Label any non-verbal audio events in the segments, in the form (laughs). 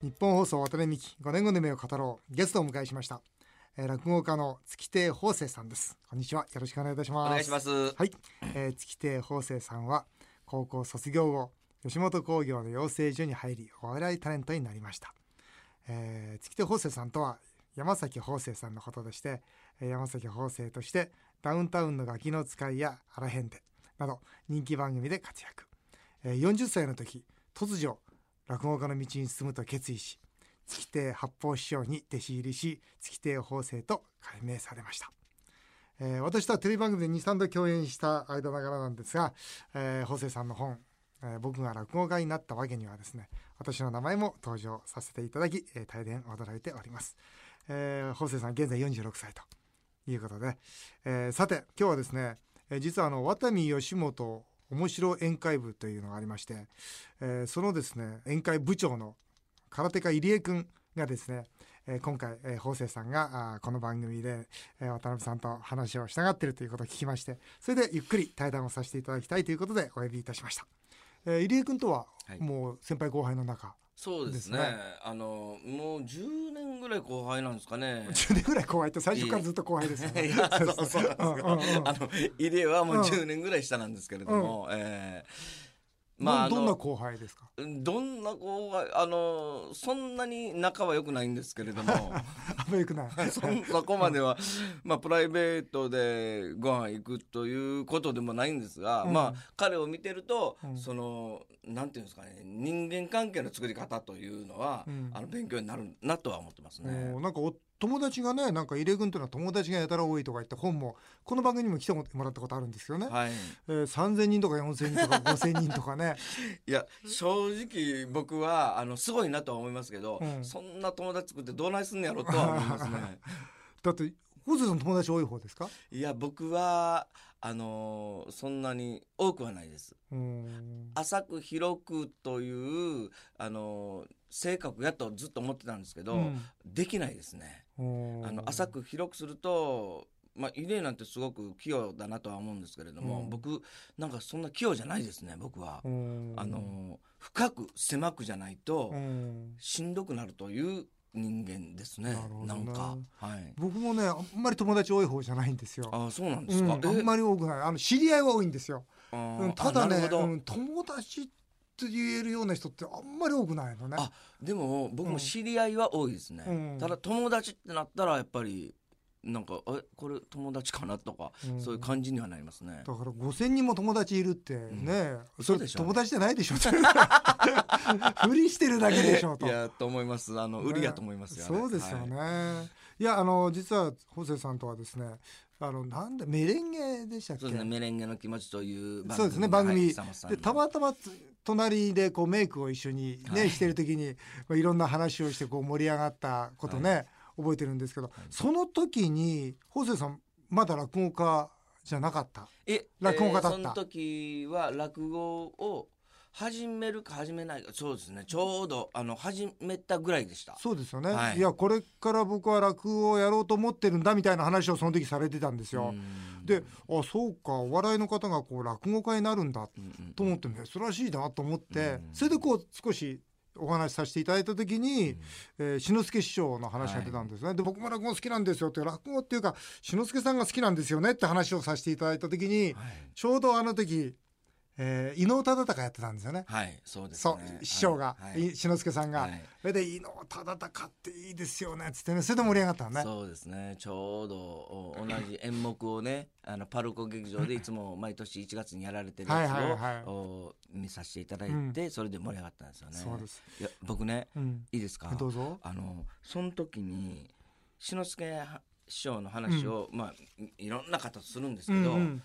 日本放送渡辺美希5年後の夢を語ろうゲストをお迎えしました、えー、落語家の月亭法生さんです。こんにちは。よろしくお願いいたします。お願いします。はい、えー、月亭法生さんは高校卒業後吉本興業の養成所に入りお笑いタレントになりました、えー、月亭法生さんとは山崎法生さんのことでして山崎法生としてダウンタウンのガキの使いやアラヘンデなど人気番組で活躍。40歳の時突如落語家の道に進むと決意し月亭八方師匠に弟子入りし月亭法生と改名されました、えー、私とはテレビ番組で23度共演した間ながらなんですが、えー、法生さんの本、えー、僕が落語家になったわけにはですね私の名前も登場させていただき、えー、大変驚いております、えー、法生さん現在46歳ということで、えー、さて今日はですね、えー、実はあの渡見吉本面白宴会部というのがありまして、えー、そのですね宴会部長の空手家入江君がですね、えー、今回、えー、法政さんがあこの番組で、えー、渡辺さんと話をしたがっているということを聞きましてそれでゆっくり対談をさせていただきたいということでお呼びいたしました、えー、入江君とはもう先輩後輩の中、そうですね。あのもう十年ぐらい後輩なんですかね。(laughs) 十年ぐらい後輩って最初からずっと後輩ですよね。いやそうそうなんですよ。あの入江はもう十年ぐらい下なんですけれども、うん、えーまあ、どんな後輩ですか？どんな後輩あのそんなに仲は良くないんですけれども。(laughs) (laughs) そこまでは、まあ、プライベートでご飯行くということでもないんですが、うん、まあ彼を見てると、うん、そのなんていうんですかね人間関係の作り方というのは、うん、あの勉強になるなとは思ってますね。なんか友達がねなんか入江君というのは友達がやたら多いとか言って本もこの番組にも来てもらったことあるんですけどね、はい。えー、3,000人とか4,000人とか (laughs) 5,000人とかね。いや正直僕はあのすごいなとは思いますけど、うん、そんな友達作ってどうないすんのやろとは思いますね。(laughs) だって小津さん友達多い方ですか？いや僕はあのー、そんなに多くはないです。浅く広くというあのー、性格やとずっと思ってたんですけど、うん、できないですね。あの浅く広くするとまあ、イレなんてすごく器用だなとは思うんですけれども、うん、僕なんかそんな器用じゃないですね僕は、あの深く狭くじゃないとしんどくなるという人間ですね。ななんか、はい。僕もね、あんまり友達多い方じゃないんですよ。あ、そうなんですか。うん、あんまり多くない。あの知り合いは多いんですよ。うん、ただね、うん、友達って言えるような人ってあんまり多くないのね。あ、でも僕も知り合いは多いですね。うん、ただ友達ってなったらやっぱりなんかえこれ友達かな？とか、うん、そういう感じにはなりますね。だから5,000人も友達いるってね、うん、それ友達じゃないでしょ。(laughs) (laughs) 無理してるだけでしょと。いやと思います。あの、売りやと思いますよ、ね、そうですよね、はい、いやあの実はホセさんとはですねあのなんでメレンゲでしたっけ？そうですねメレンゲの気持ちという番組そうですね番組、はい、でたまたま隣でこうメイクを一緒にね、はい、してる時に、まあ、いろんな話をしてこう盛り上がったことね、はい。覚えてるんですけど、はい、その時に法政さんまだ落語家じゃなかった？え落語家だった、えー、その時は落語を始めるか始めないか。そうですね。ちょうどあの始めたぐらいでした。そうですよね、はい、いやこれから僕は落語をやろうと思ってるんだみたいな話をその時されてたんですよ。であそうか。お笑いの方がこう落語家になるんだと思って珍しいなと思ってそれでこう少しお話しさせていただいた時に、うん、えー、志の輔師匠の話が出たんですね、はい、で僕も落語好きなんですよって落語っていうか志の輔さんが好きなんですよねって話をさせていただいた時に、はい、ちょうどあの時えー、伊能忠敬やってたんですよね。はい、そうです、ね、師匠が、はい、志の輔さんが、はい、それで伊能忠敬っていいですよねっつってね、それで盛り上がったね。そうですね。ちょうど同じ演目をね、あのパルコ劇場でいつも毎年1月にやられてるやつを、はいはいはい、見させていただいて、うん、それで盛り上がったんですよね。そうです。いや僕ね、うん、いいですか？どうぞ。あのその時に志の輔師匠の話を、うん、まあいろんな方とするんですけど。うんうん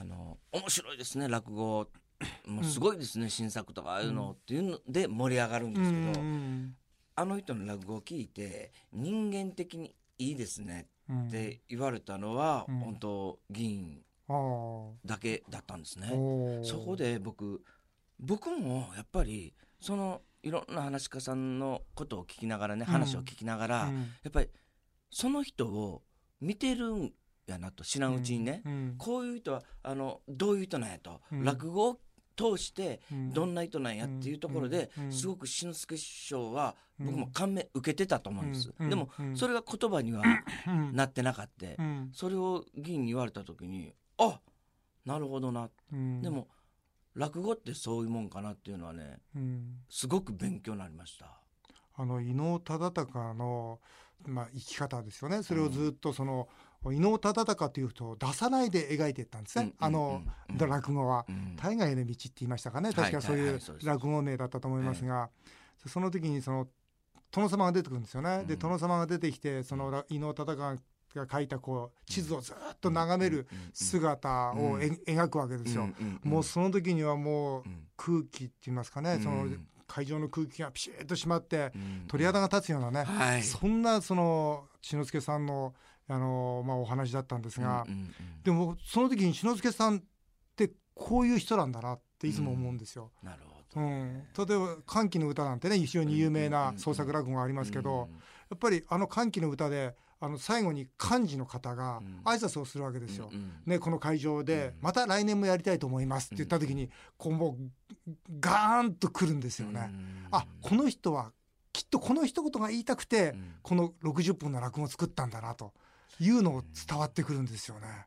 あの面白いですね落語。(laughs) もうすごいですね、うん、新作とかああいうのっていうので盛り上がるんですけど、うん、あの人の落語を聞いて人間的にいいですねって言われたのは、うん、本当議員だけだったんですね。そこで僕僕もやっぱりそのいろんな話し家さんのことを聞きながらね、話を聞きながら、やっぱりその人を見てるやなと知らんうちにね、うんうん、こういう人はあのどういう人なんやと、うん、落語を通してうん。どんな人なんやっていうところでうんうんすごく志の輔師匠はうん僕も感銘受けてたと思うんです、うんでもうん。それが言葉にはうん。なってなかった、うん。それを議員に言われた時にあなるほどな、うん。でも落語ってそういうもんかなっていうのはねうん。すごく勉強になりました。あの伊能忠敬の、まあ、生き方ですよね。それをずっとその、伊能忠敬という人を出さないで描いていったんですね、あの、うん。落語は。うん。大河への道って言いましたかね。確かそうはいいう落語名だったと思いますが、その時にその殿様が出てくるんですよね、でうん。殿様が出てきてそのら伊能忠敬が書いたこう地図をずっと眺める姿をえ、描くわけですよ、もうその時にはもう空気って言いますかね、その会場の空気がピシッと締まって鳥肌が立つようなね、はい。そんなその志の輔さんのあの、まあ、お話だったんですが、でもその時に志の輔さんってこういう人なんだなっていつも思うんですよ。なるほど、うん、例えば「歓喜の歌」なんてね非常に有名な創作落語がありますけど、やっぱりあの歓喜の歌であの最後に幹事の方が挨拶をするわけですよ。ね、この会場で「また来年もやりたいと思います」って言った時にこうもうガーンとくるんですよね。あこの人はきっとこの一言が言いたくてこの60分の落語を作ったんだなというのを伝わってくるんですよね。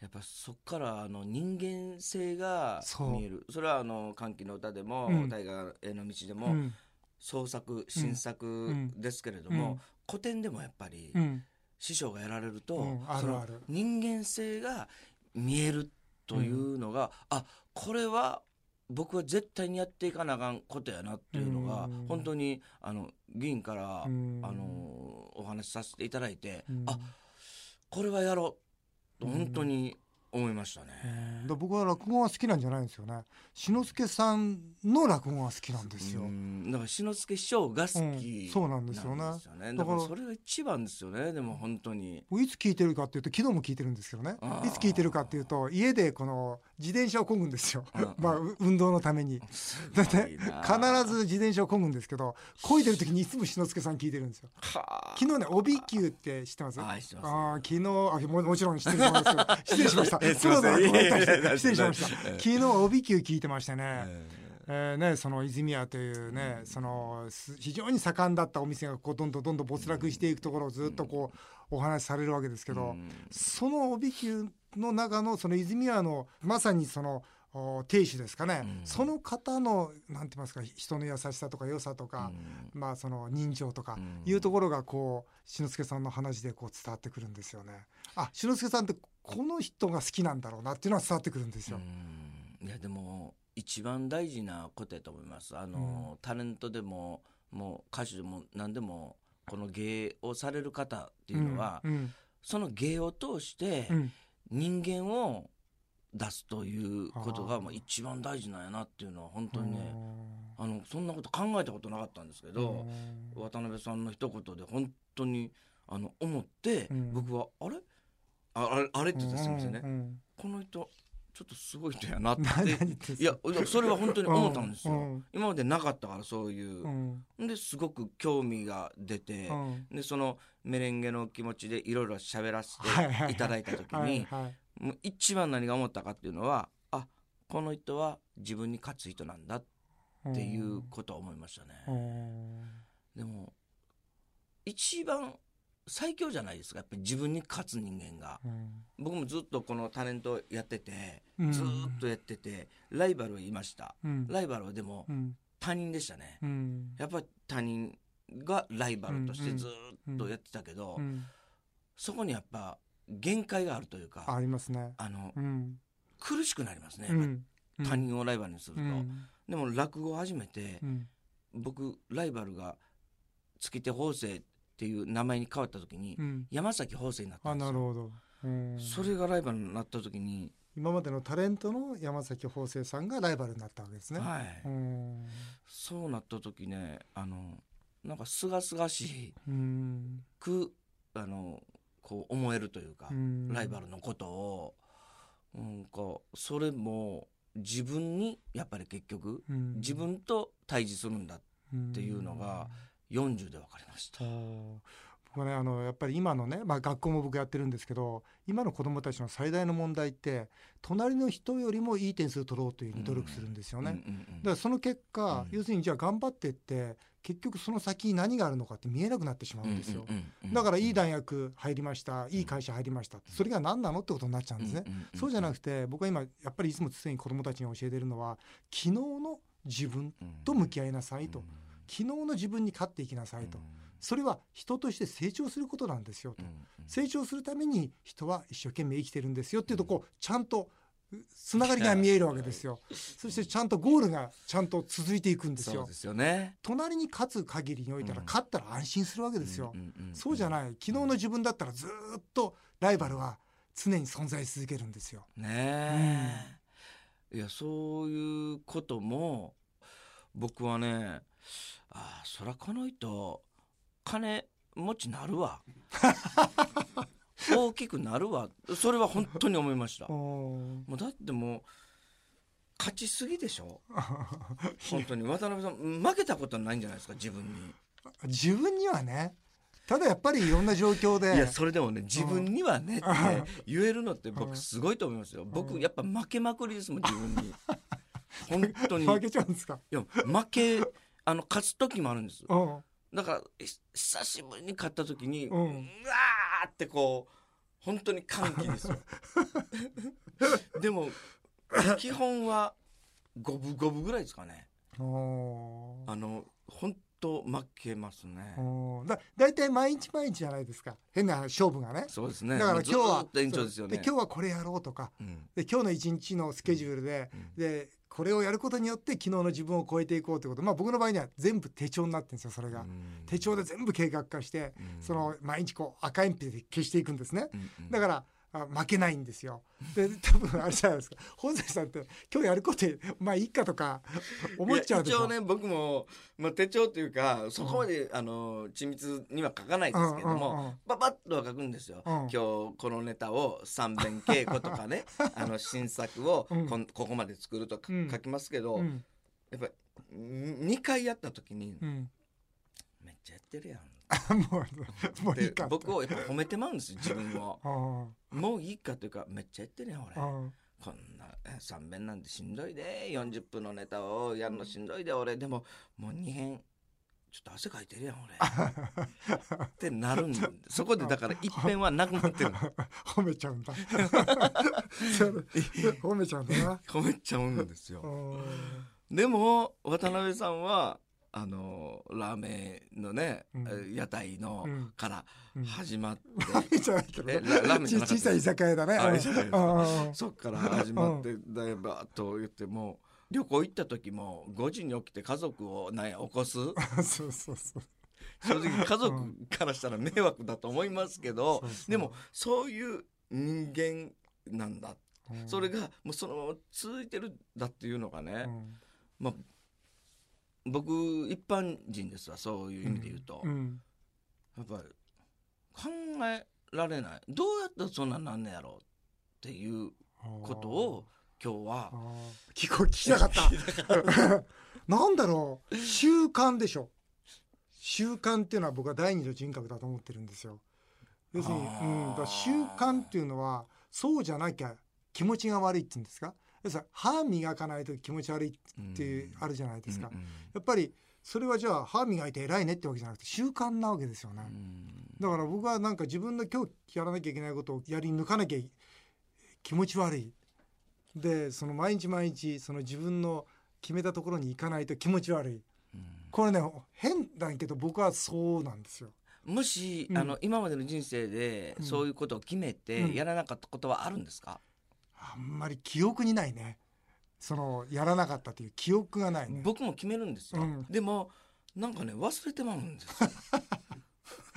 やっぱそこからあの人間性が見える。それはあの歓喜の歌でもうん「大河への道」でもうん。創作新作ですけれども古典でもやっぱりうん。師匠がやられるうとそのるある。人間性が見えるというのがあこれは僕は絶対にやっていかなあかんことやなっていうのがうん。本当にあの議員からあうん。のお話しさせていただいてうん。あこれはやろう。と本当に思いましたね。で僕は落語が好きなんじゃないんですよね。志の輔さんの落語が好きなんですよ、うん。だから志の輔師匠が好きうん。そうなんですよね。なんですよね。だからそれが一番ですよね。でも本当に。いつ聞いてるかっていうと昨日も聞いてるんですけどね。いつ聞いてるかっていうと家でこの自転車を漕ぐんですよ。うん。(laughs) まあう運動のために。だって必ず自転車を漕ぐんですけど漕いでる時にいつも志の輔さん聞いてるんですよ。はあ。昨日ね帯球って知ってます？はい知ってます。あー昨日あももちろん知ってると思いますけど (laughs) 失礼しました失礼しました。ええ昨日帯球聞いてましてね、ええ。ーね、その泉屋というね、そのす非常に盛んだったお店がこうどんどんどんどん没落していくところをずっとこうお話しされるわけですけど、うん。その帯球の中のその泉屋のまさにそのお亭主ですかね、うん。その方のなんて言いますか人の優しさとか良さとか、まあその人情とかうん。いうところがこう志の輔さんの話でこう伝わってくるんですよね。あ志の輔さんってこの人が好きなんだろうなっていうのは伝わってくるんですよ。うん。いやでも一番大事なことやと思います。あの、タレントでももう歌手でも何でもこの芸をされる方っていうのは、うんその芸を通してうん。人間を出すということがもう一番大事なんやなっていうのは本当にね、あのそんなこと考えたことなかったんですけど、渡辺さんの一言で本当にあの思って、うん。僕はあれ？ああれあれって言ってすみませんね、うんうん。この人ちょっとすごい人やなって。(laughs) いやそれは本当に思ったんですよ、うん。今までなかったからそういう。う、ん。ですごく興味が出て、うん。でそのメレンゲの気持ちでいろいろ喋らせていただいた時にもう一番何が思ったかっていうのはあこの人は自分に勝つ人なんだっていうことは思いましたね、うん。でも一番最強じゃないですかやっぱり自分に勝つ人間が。うん。僕もずっとこのタレントやっててうん。ずーっとやっててライバルはいました。うん。ライバルはでもうん。他人でしたね。うん。やっぱり他人がライバルとしてうんずーっとやってたけどうん。そこにやっぱ限界があるというかありますね。あのうん。苦しくなりますね他人をライバルにすると。うん。でも落語を始めてうん。僕ライバルが月手法政っていう名前に変わった時にうん。山崎法政になったあんですよ。なるほど。うん。それがライバルになった時に今までのタレントの山崎邦生さんがライバルになったわけですね。はい。うん。そうなった時ねあのなんか清々しうん。くあのこう思えるというか、うん。ライバルのことをなんかそれも自分にやっぱり結局うん。自分と対峙するんだっていうのが40で分かりました。うん僕僕ねあのやっぱり今のね、まあ、学校も僕やってるんですけど今の子どもたちの最大の問題って隣の人よりもいい点数取ろうという努力するんですよね。だからその結果、要するにじゃあ頑張ってって結局その先に何があるのかって見えなくなってしまうんですよ。だからいい大学入りましたいい会社入りましたそれが何なのってことになっちゃうんですね。そうじゃなくて僕は今やっぱりいつも常に子どもたちに教えてるのは昨日の自分と向き合いなさいと。昨日の自分に勝っていきなさいと。それは人として成長することなんですよと、成長するために人は一生懸命生きてるんですよっていうとこうちゃんとつながりが見えるわけですよ。(laughs) そしてちゃんとゴールがちゃんと続いていくんですよ。ですよね。隣に勝つ限りにおいたら、勝ったら安心するわけですよ。そうじゃない。昨日の自分だったらずっとライバルは常に存在し続けるんですよ。ねえ、うん、いやそういうことも僕はね、ああそらこの人金持ちなるわ (laughs) 大きくなるわそれは本当に思いました (laughs) もうだってもう勝ちすぎでしょ (laughs) 本当に。渡辺さん負けたことないんじゃないですか自分に。自分にはね。ただやっぱりいろんな状況で。いやそれでもね自分にはねって言えるのって僕すごいと思いますよ。僕やっぱ負けまくりですもん自分に。本当に。負けちゃうんですか？いや負けあの勝つ時もあるんです。だから久しぶりに勝った時に、うん、うわーってこう本当に歓喜ですよ。(laughs) でも基本は五分五分ぐらいですかね。あの本当負けますね。だ大体毎日毎日じゃないですか。変な勝負がね。そうですね。だから今日は延長ですよね。今日はこれやろうとか、うん、で今日の一日のスケジュールで、うん、でこれをやることによって昨日の自分を超えていこうということ。まあ僕の場合には全部手帳になってるんですよそれが、手帳で全部計画化して、その毎日こう赤鉛筆で消していくんですね、だからあ負けないんですよ。で多分あれじゃないですか。本崎さんって今日やることまあいいかとか思っちゃうでしょ？一応ね僕も、まあ、手帳というかそこまで、うん、あの緻密には書かないですけども、うんうんうん、パパッとは書くんですよ、うん、今日このネタを三遍稽古とかね (laughs) あの新作をこ,、ここまで作るとか書きますけど、やっぱ2回やった時に、めっちゃやってるやんもうもういいか僕をやっぱ褒めてまうんです自分を (laughs) もういいかというかめっちゃやってるやん俺。こんな3遍なんてしんどいで40分のネタをやるのしんどいで俺。でももう2編ちょっと汗かいてるやん俺。(laughs) ってなるんでそこでだから一遍はなくなってる (laughs) 褒めちゃうんだ。褒めちゃうんだな。褒めちゃうんですよ。でも渡辺さんはあのラーメンのね、うん、屋台の、(laughs) うん、から始まって、うん、ラーメンじゃな小さい居酒屋だね。そっから始まってだいぶと言っても旅行行った時も5時に起きて家族を何や起こす。(laughs) そうそうそう。正直家族からしたら迷惑だと思いますけど、でもそういう人間なんだ、それがもうそのまま続いてるんだっていうのがね、まあ僕一般人ですわそういう意味で言うと、うん、やっぱり考えられない。どうやったらそんなんなんねやろうっていうことを今日は聞こ聞きたかった。(laughs) なんだろう習慣でしょ。習慣っていうのは僕は第二の人格だと思ってるんですよ。要するに、うん、だ習慣っていうのはそうじゃなきゃ気持ちが悪いって言うんですか？歯磨かないと気持ち悪いってあるじゃないですか、やっぱりそれはじゃあ歯磨いて偉いねってわけじゃなくて習慣なわけですよね、だから僕はなんか自分の今日やらなきゃいけないことをやり抜かなきゃ気持ち悪い。でその毎日毎日その自分の決めたところに行かないと気持ち悪い、これね変だけど僕はそうなんですよ。もし、うん、あの今までの人生でそういうことを決めてやらなかったことはあるんですか、あんまり記憶にないね。そのやらなかったという記憶がない、ね、僕も決めるんですよ、うん、でもなんかね忘れてまうんですよ。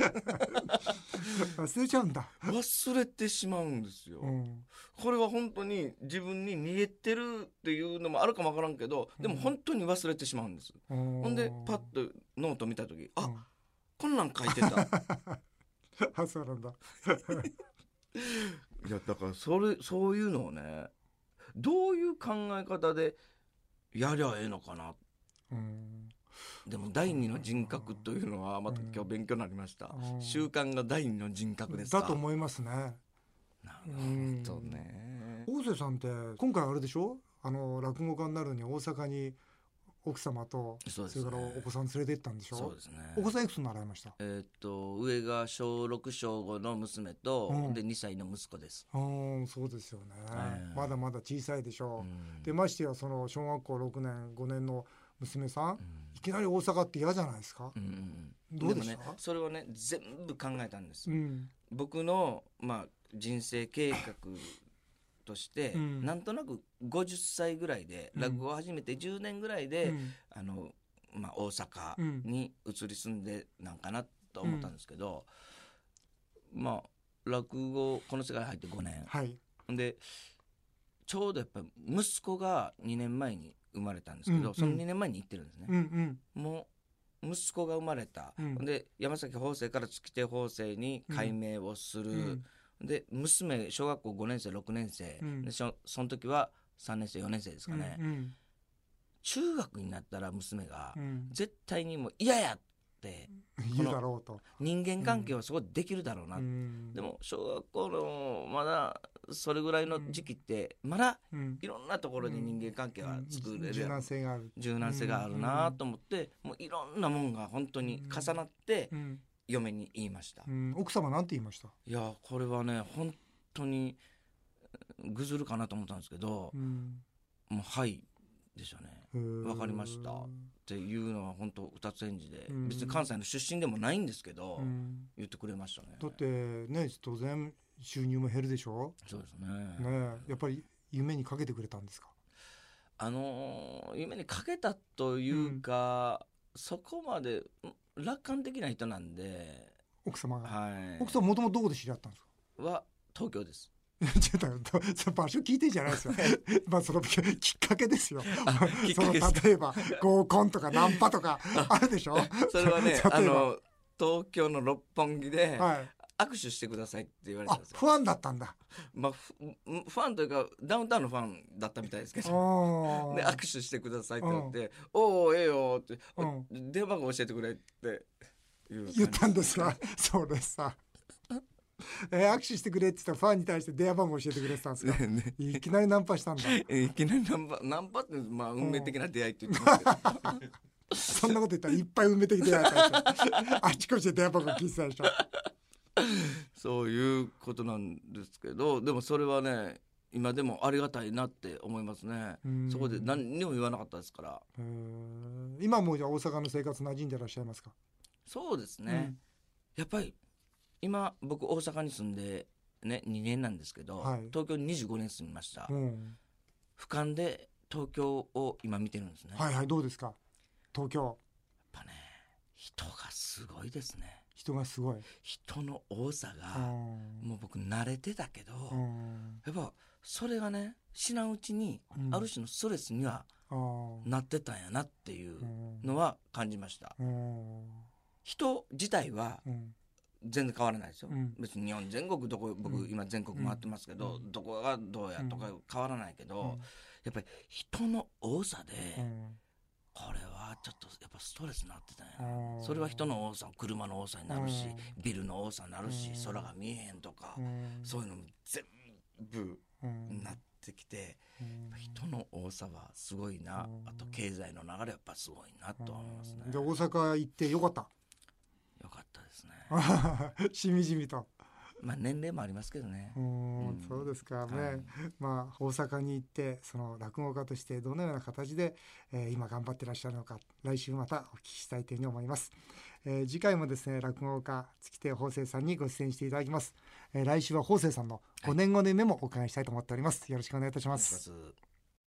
(laughs) 忘れちゃうんだ。忘れてしまうんですよ、うん、これは本当に自分に逃げてるっていうのもあるかもわからんけどでも本当に忘れてしまうんです、うん、ほんでパッとノート見た時あ、うん、こんなん書いてた。(laughs) あそうなんだ (laughs) いやだからそれそういうのをねどういう考え方でやりゃええのかな。うん。でも第二の人格というのはまた今日勉強になりました、習慣が第二の人格ですだと思いますね。なるほどね。大瀬さんって今回あれでしょ？あの落語家になるのに大阪に奥様とそ,、れからお子さん連れて行ったんでしょ？そうですね。お子さんいくつになられました？えっと上が小6小5の娘と、うん、で2歳の息子です。うんそうですよね、えー、まだまだ小さいでしょう、うん、でましてやその小学校6年5年の娘さん、うん、いきなり大阪って嫌じゃないですか、うんうん、どうでした、ね、それをね全部考えたんです、僕のまあ人生計画として、うん、なんとなく50歳ぐらいで落語を始めて10年ぐらいで、うん、あのまあ、大阪に移り住んでなんかなと思ったんですけど、まあ落語この世界に入って5年、はい、でちょうどやっぱり息子が2年前に生まれたんですけど、うんうん、その2年前に行ってるんですね。うんうん、もう息子が生まれた、うん、で山崎法政から月亭法政に改名をする、うんで娘小学校5年生6年生、うん、でその時は3年生4年生ですかね、うんうん、中学になったら娘が絶対にもう嫌やって言うだろうと。人間関係はすごいできるだろうな、うん、でも小学校のまだそれぐらいの時期ってまだいろんなところで人間関係は作れる、柔軟性がある。柔軟性があるなと思って、もういろんなもんが本当に重なって、嫁に言いました、うん、奥様なんて言いました？いやこれはね本当にぐずるかなと思ったんですけど、うん、もう「はい」でしたね「分かりました」っていうのは本当二つ返事で、別に関西の出身でもないんですけど、言ってくれましたね。だってね当然収入も減るでしょ？そうですね。ねやっぱり夢にかけてくれたんですか？あの夢にかけたというか、そこまで楽観的な人なんで奥様が、はい、奥様もともとどこで知り合ったんですか？は東京です。(laughs) ちょっとその場所聞いてんじゃないですよ。(laughs) まあそのきっかけですよ。その例えば合コンとかナンパとかあるでしょ？(laughs) それはねあの東京の六本木で、はい、握手してくださいって言われたんですよ。ファンだったんだ。まあファンというかダウンタウンのファンだったみたいですけど。で握手してくださいって言って「おおええよ」って「電話番号教えてくれ」って言ったんですか (laughs) それさえー、握手してくれって言ったらファンに対して電話番号教えてくれてたんですか、(laughs) ね、いきなりナンパしたんだ。(laughs) いきなりナンパナンパってまあ運命的な出会いって言ってますけど。そんなこと言ったらいっぱい運命的出会いあちこちで電話番号聞いてたでしょ (laughs) そういうことなんですけどでもそれはね今でもありがたいなって思いますね。そこで何にも言わなかったですから。今もじゃあ大阪の生活馴染んでらっしゃいますか？そうですね、うん、やっぱり今僕大阪に住んでね2年なんですけど、はい、東京に25年住みました、うん、俯瞰で東京を今見てるんですね。はいはいどうですか？東京。やっぱね人がすごいですね人がすごい。人の多さがもう僕慣れてたけどやっぱそれがね知らんうちにある種のストレスにはなってたんやなっていうのは感じました。人自体は全然変わらないですよ、別に日本全国どこ僕今全国回ってますけど、どこがどうやとか変わらないけど、やっぱり人の多さで、これはちょっとやっぱストレスになってたんや。それは人の多さ車の多さになるしビルの多さになるし空が見えへんとかそういうのも全部なってきて人の多さはすごいな。あと経済の流れやっぱすごいなと思いますね。で大阪行ってよかった？よかったですね。(laughs) しみじみとまあ年齢もありますけどね。うん、そうですかね。はい、まあ大阪に行ってその落語家としてどのような形で、えー、今頑張ってらっしゃるのか来週またお聞きしたいというふうに思います。えー、次回もですね落語家月亭法生さんにご出演していただきます。えー、来週は法生さんの5年後の夢もお伺いしたいと思っております。よろしくお願いいたします。